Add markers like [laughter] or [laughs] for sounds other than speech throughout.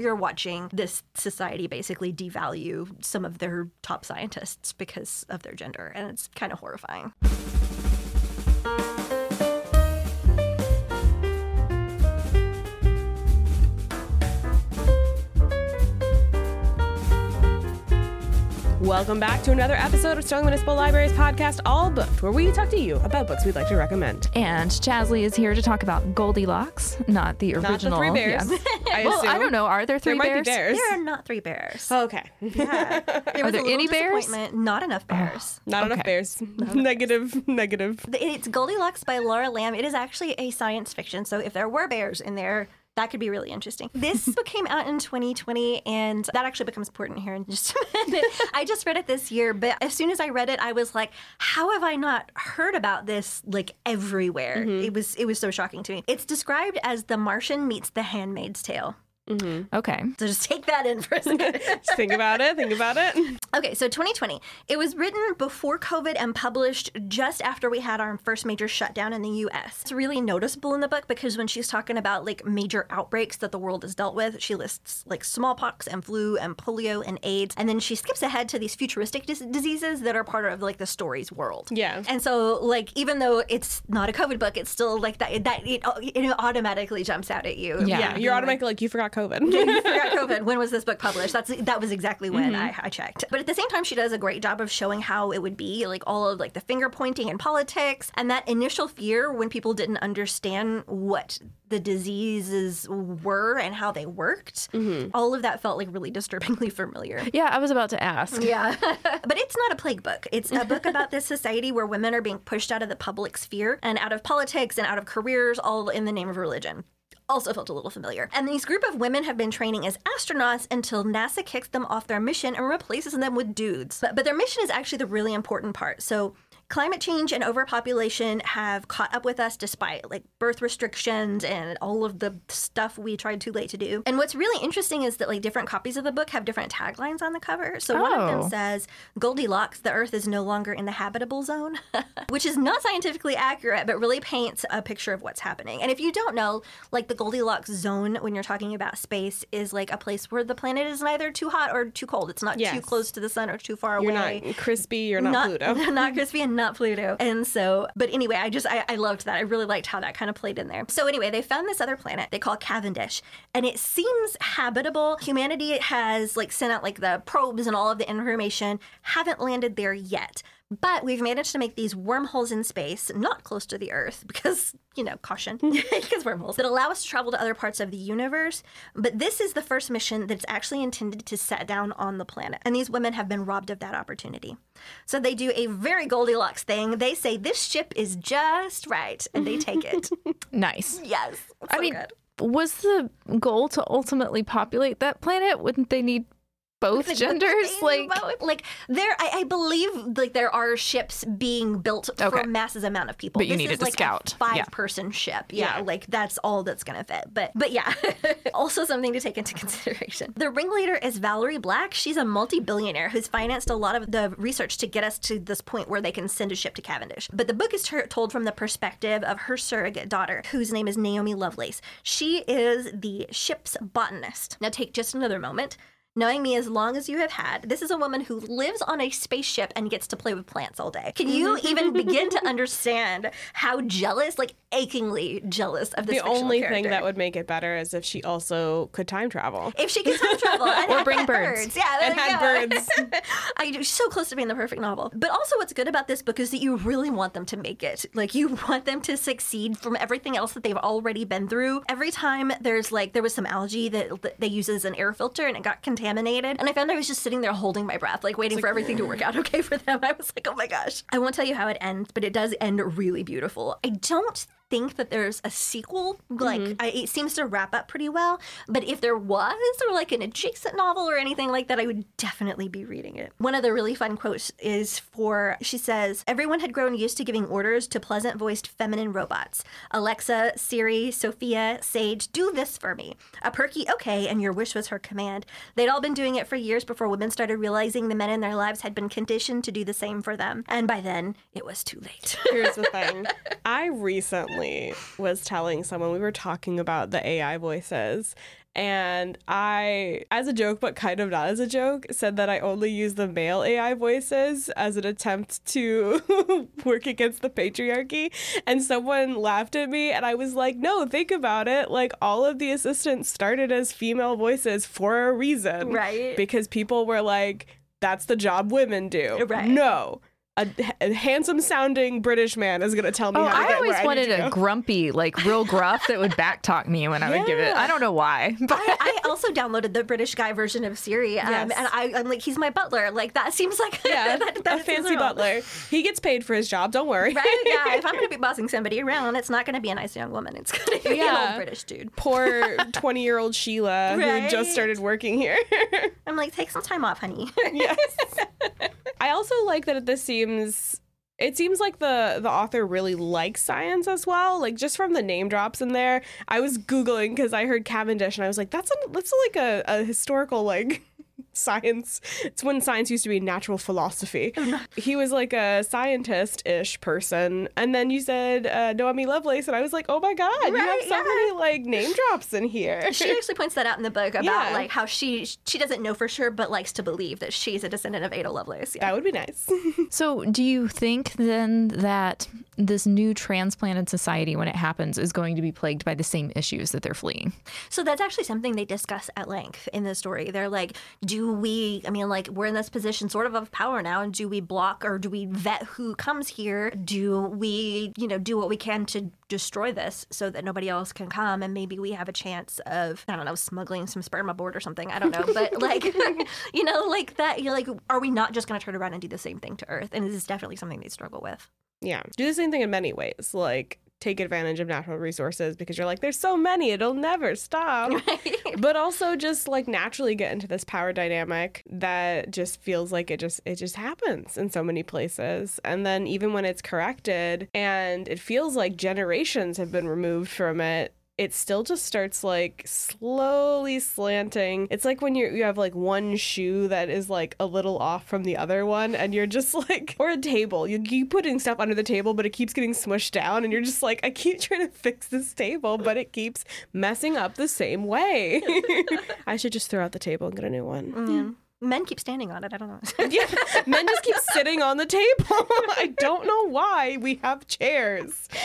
You're watching this society basically devalue some of their top scientists because of their gender, and it's kind of horrifying. Welcome back to another episode of Sterling Municipal Library's podcast, All Booked, where we talk to you about books we'd like to recommend. And Chasley is here to talk about Goldilocks, not the original. Not the original. three bears. Yeah. I [laughs] well, I don't know. Are there three There might bears? be bears. There are not three bears. Oh, okay. Yeah. There [laughs] Are was there a little any bears? disappointment, Not enough oh, bears. Not enough Okay. bears. [laughs] negative, negative. It's Goldilocks by Laura Lam. It is actually a science fiction. So if there were bears in there, that could be really interesting. This [laughs] book came out in 2020, and that actually becomes important here in just a [laughs] minute. I just read it this year, but as soon as I read it, I was like, "How have I not heard about this like everywhere?" Mm-hmm. It was it was so shocking to me. It's described as The Martian meets The Handmaid's Tale. Mm-hmm. Okay. So just take that in for a second. [laughs] Just think about it. Think about it. Okay, so 2020. It was written before COVID and published just after we had our first major shutdown in the US. It's really noticeable in the book because when she's talking about like major outbreaks that the world has dealt with, she lists like smallpox and flu and polio and AIDS. And then she skips ahead to these futuristic dis- diseases that are part of like the story's world. Yeah. And so, like, even though it's not a COVID book, it's still like that. That it, uh, it automatically jumps out at you. Yeah. Yeah, you're automatically like, you forgot COVID. [laughs] you forgot [laughs] COVID. When was this book published? That's that was exactly when mm-hmm. I, I checked. But at the same time, she does a great job of showing how it would be, like all of like the finger pointing and politics, and that initial fear when people didn't understand what the diseases were and how they worked. Mm-hmm. All of that felt like really disturbingly [laughs] familiar. Yeah, I was about to ask. Yeah. [laughs] but it's not a plague book. It's a book about this society where women are being pushed out of the public sphere and out of politics and out of careers, all in the name of religion. Also felt a little familiar. And these group of women have been training as astronauts until NASA kicks them off their mission and replaces them with dudes. But, but their mission is actually the really important part. So climate change and overpopulation have caught up with us despite like birth restrictions and all of the stuff we tried too late to do. And what's really interesting is that like different copies of the book have different taglines on the cover. So one of Oh. them says Goldilocks, the earth is no longer in the habitable zone, [laughs] which is not scientifically accurate, but really paints a picture of what's happening. And if you don't know, like the Goldilocks zone when you're talking about space is like a place where the planet is neither too hot or too cold. It's not too close to the sun or too far You're away not crispy. You're not, Pluto. [laughs] not [laughs] crispy and not Pluto. And so, but anyway, I just I, I loved that. I really liked how that kind of played in there. So anyway, they found this other planet they call Cavendish, and it seems habitable. Humanity has like sent out like the probes and all of the information. Haven't landed there yet. But we've managed to make these wormholes in space, not close to the Earth, because, you know, caution, [laughs] because wormholes, that allow us to travel to other parts of the universe. But this is the first mission that's actually intended to set down on the planet. And these women have been robbed of that opportunity. So they do a very Goldilocks thing. They say, this ship is just right, and they take it. [laughs] Nice. yes. I mean, good. was the goal to ultimately populate that planet? Wouldn't they need both genders? [laughs] Like, like there, I, I believe like there are ships being built for Okay. a massive amount of people. But you this needed is to like scout. a Yeah. five-person ship. Yeah, Yeah. like that's all that's gonna fit. But but yeah, [laughs] also something to take into consideration. The ringleader is Valerie Black. She's a multi-billionaire who's financed a lot of the research to get us to this point where they can send a ship to Cavendish. But the book is told from the perspective of her surrogate daughter, whose name is Naomi Lovelace. She is the ship's botanist. Now take just another moment. Knowing me as long as you have had, this is a woman who lives on a spaceship and gets to play with plants all day. Can you mm-hmm. even begin to [laughs] understand how jealous, like achingly jealous of this The only thing that would make it better is if she also could time travel. if she could time travel and [laughs] Or bring birds. Yeah, there And had go. birds. [laughs] I do so close to being the perfect novel. But also, what's good about this book is that you really want them to make it. Like you want them to succeed from everything else that they've already been through. Every time there's like there was some algae that, that they use as an air filter and it got contaminated, and I found I was just sitting there holding my breath, like waiting for everything to work out okay for them. [laughs] I was like, oh my gosh. I won't tell you how it ends, but it does end really beautiful. I don't think that there's a sequel. Like, Mm-hmm. I, it seems to wrap up pretty well. But if there was, or like an adjacent novel or anything like that, I would definitely be reading it. One of the really fun quotes is for she says, Everyone had grown used to giving orders to pleasant voiced feminine robots Alexa, Siri, Sophia, Sage, do this for me. A perky okay, and your wish was her command. They'd all been doing it for years before women started realizing the men in their lives had been conditioned to do the same for them. And by then, it was too late. Here's the [laughs] thing. I recently was telling someone we were talking about the AI voices, And I, as a joke, but kind of not as a joke, said that I only use the male AI voices as an attempt to [laughs] work against the patriarchy. And someone laughed at me, and I was like, no, think about it. Like, all of the assistants started as female voices for a reason. Right. Because people were like, that's the job women do. Right. No. A, a handsome sounding British man is going to tell me Oh, how to I get always where I need wanted to a go. grumpy, like real gruff that would backtalk me when I would give it. I don't know why. [laughs] But I, I also downloaded the British guy version of Siri, um, Yes. and I, I'm like, he's my butler. Like that seems like [laughs] Yeah, that, that a fancy his butler. He gets paid for his job. Don't worry. Right? Yeah. If I'm going [laughs] to be bossing somebody around, it's not going to be a nice young woman. It's going to be an old British dude. Poor twenty-year-old Sheila who just started working here. I'm like, take some time off, honey. yes. I also like that this seems. It seems like the the author really likes science as well. Like just from the name drops in there, I was googling because I heard Cavendish and I was like, that's a, that's like a, a historical like science. It's when science used to be natural philosophy. He was like a scientist ish person, and then you said uh, Noemi Lovelace, and I was like, oh my god, you have so yeah. many like name drops in here. she [laughs] actually points that out in the book about Yeah. like how she she doesn't know for sure, but likes to believe that she's a descendant of Ada Lovelace. Yeah. that would be nice. [laughs] So, do you think then that this new transplanted society, when it happens, is going to be plagued by the same issues that they're fleeing? So that's actually something they discuss at length in the story. They're like, do we, I mean, like, we're in this position sort of of power now, and do we block or do we vet who comes here? Do we, you know, do what we can to destroy this so that nobody else can come and maybe we have a chance of, I don't know, smuggling some sperm aboard or something? I don't know. But, [laughs] like, [laughs] you know, like that, you're like, are we not just going to turn around and do the same thing to Earth? And this is definitely something they struggle with. Yeah. Do the same thing in many ways. Like take advantage of natural resources because you're like, there's so many, it'll never stop. [laughs] but also just like naturally get into this power dynamic that just feels like it just it just happens in so many places. And then even when it's corrected and it feels like generations have been removed from it. It still just starts like slowly slanting. It's like when you you have like one shoe that is like a little off from the other one, and you're just [laughs] like, or a table. You keep putting stuff under the table, but it keeps getting smushed down, and you're just like, I keep [laughs] trying to fix this table, but it keeps messing up the same way. [laughs] I should just throw out the table and get a new one. Yeah. Men keep standing on it. I don't know. [laughs] Yeah, men just keep sitting on the table. [laughs] I don't know why we have chairs. [laughs]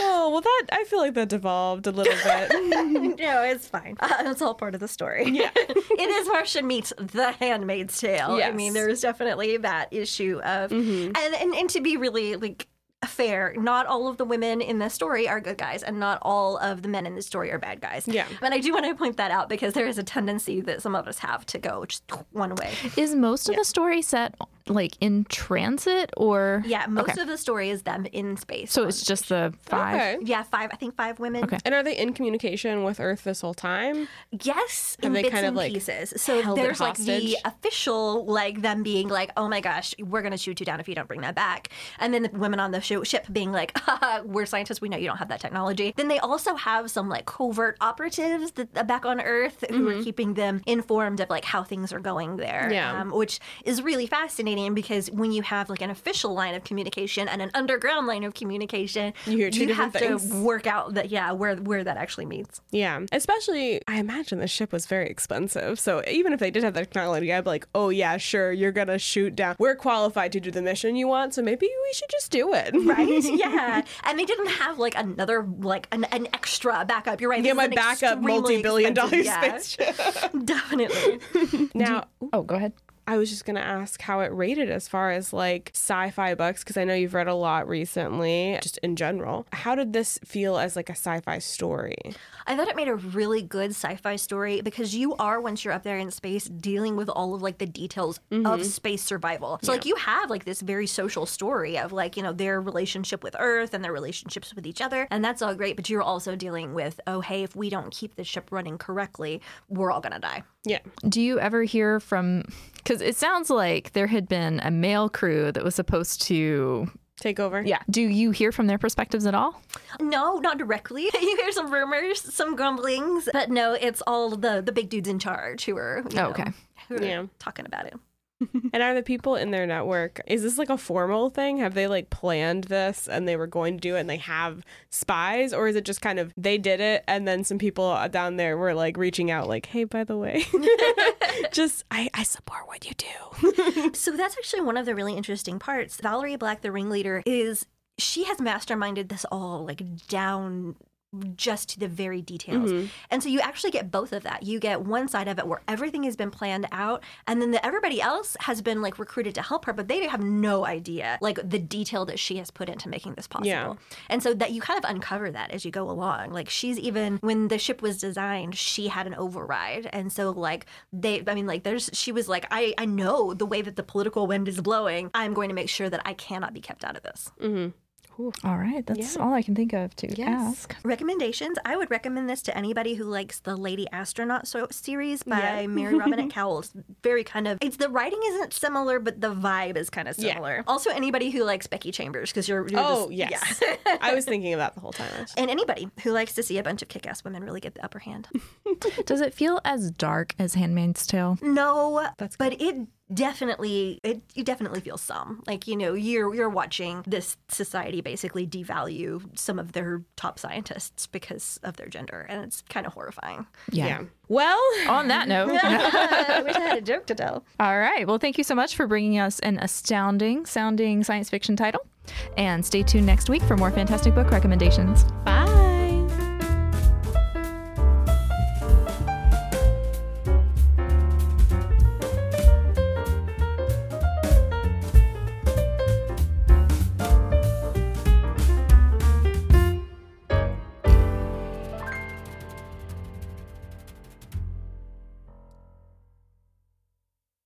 oh well, that I feel like that devolved a little bit. no, it's fine. Uh, it's all part of the story. Yeah. it is Martian meets The Handmaid's Tale. I Yes. mean, there's definitely that issue of, and, and, and to be really like, fair. Not all of the women in the story are good guys and not all of the men in the story are bad guys. Yeah. but i do want to point that out because there is a tendency that some of us have to go just one way. Is most of the story set like in transit or? yeah most Okay. of the story is them in space So it's just the five. Okay. yeah five i think five women Okay. And are they in communication with Earth this whole time? Yes, Have in they bits kind of, and like, pieces. So there's like the official, like them being like, "Oh my gosh, we're gonna shoot you down if you don't bring that back," and then the women on the sh- ship being like, [laughs] Haha, "We're scientists. We know you don't have that technology." Then they also have some like covert operatives that uh, back on Earth who are keeping them informed of like how things are going there. Mm-hmm. Yeah. um, which is really fascinating because when you have like an official line of communication and an underground line of communication, You different have things. to work out that yeah where where that actually meets. Yeah. Especially, I imagine the ship was very expensive. So even if they did have the technology, I'd be like, oh, yeah, sure, you're going to shoot down. We're qualified to do the mission you want, so maybe we should just do it. right? [laughs] yeah, and they didn't have like another like an, an extra backup. You're right. Yeah, my backup extremely multi billion dollar yeah, spaceship. [laughs] Definitely. now, [laughs] Oh, go ahead. I was just going to ask how it rated as far as like sci fi books, because I know you've read a lot recently, just in general. How did this feel as like a sci fi story? I thought it made a really good sci-fi story because you are once you're up there in space dealing with all of like the details of mm-hmm. space survival. So like you have like this very social story of like, you know, their relationship with Earth and their relationships with each other. And that's all great, but you're also dealing with, oh hey, if we don't keep the ship running correctly, we're all gonna die. Yeah. Do you ever hear from? Because it sounds like there had been a male crew that was supposed to. Take over? Yeah. Do you hear from their perspectives at all? No, not directly. [laughs] you hear some rumors, some grumblings, but no, it's all the the big dudes in charge who are you Oh, know, okay. who are Yeah. talking about it. [laughs] and are the people in their network, is this like a formal thing? Have they like planned this and they were going to do it and they have spies? Or is it just kind of they did it and then some people down there were like reaching out, like, hey, by the way, [laughs] [laughs] just I, I support what you do. so that's actually one of the really interesting parts. Valerie Black, the ringleader, is she has masterminded this all like down just to the very details. Mm-hmm. And so you actually get both of that. You get one side of it where everything has been planned out and then the, everybody else has been like recruited to help her but they have no idea like the detail that she has put into making this possible. Yeah. And so that you kind of uncover that as you go along. Like she's even when the ship was designed, she had an override. And so like they I mean like there's she was like I I know the way that the political wind is blowing. I'm going to make sure that I cannot be kept out of this. Hmm all right, that's yeah. all I can think of to yes. ask. Recommendations: I would recommend this to anybody who likes the Lady Astronaut so- series by yeah. Mary Robinette Kowal. [laughs] It's very kind of it's the writing isn't similar, but the vibe is kind of similar. Yeah. Also, anybody who likes Becky Chambers because you're, you're, oh just, yes, yeah. I was [laughs] thinking of that the whole time. And anybody who likes to see a bunch of kick-ass women really get the upper hand. [laughs] Does it feel as dark as Handmaid's Tale? No, That's but it definitely it you definitely feel some. Like you know you're you're watching this society basically devalue some of their top scientists because of their gender and it's kind of horrifying. Yeah. yeah. well [laughs] on that note. [laughs] I wish i had a [laughs] joke to tell. All right. Well thank you so much for bringing us an astounding sounding science fiction title. And stay tuned next week for more fantastic book recommendations. Bye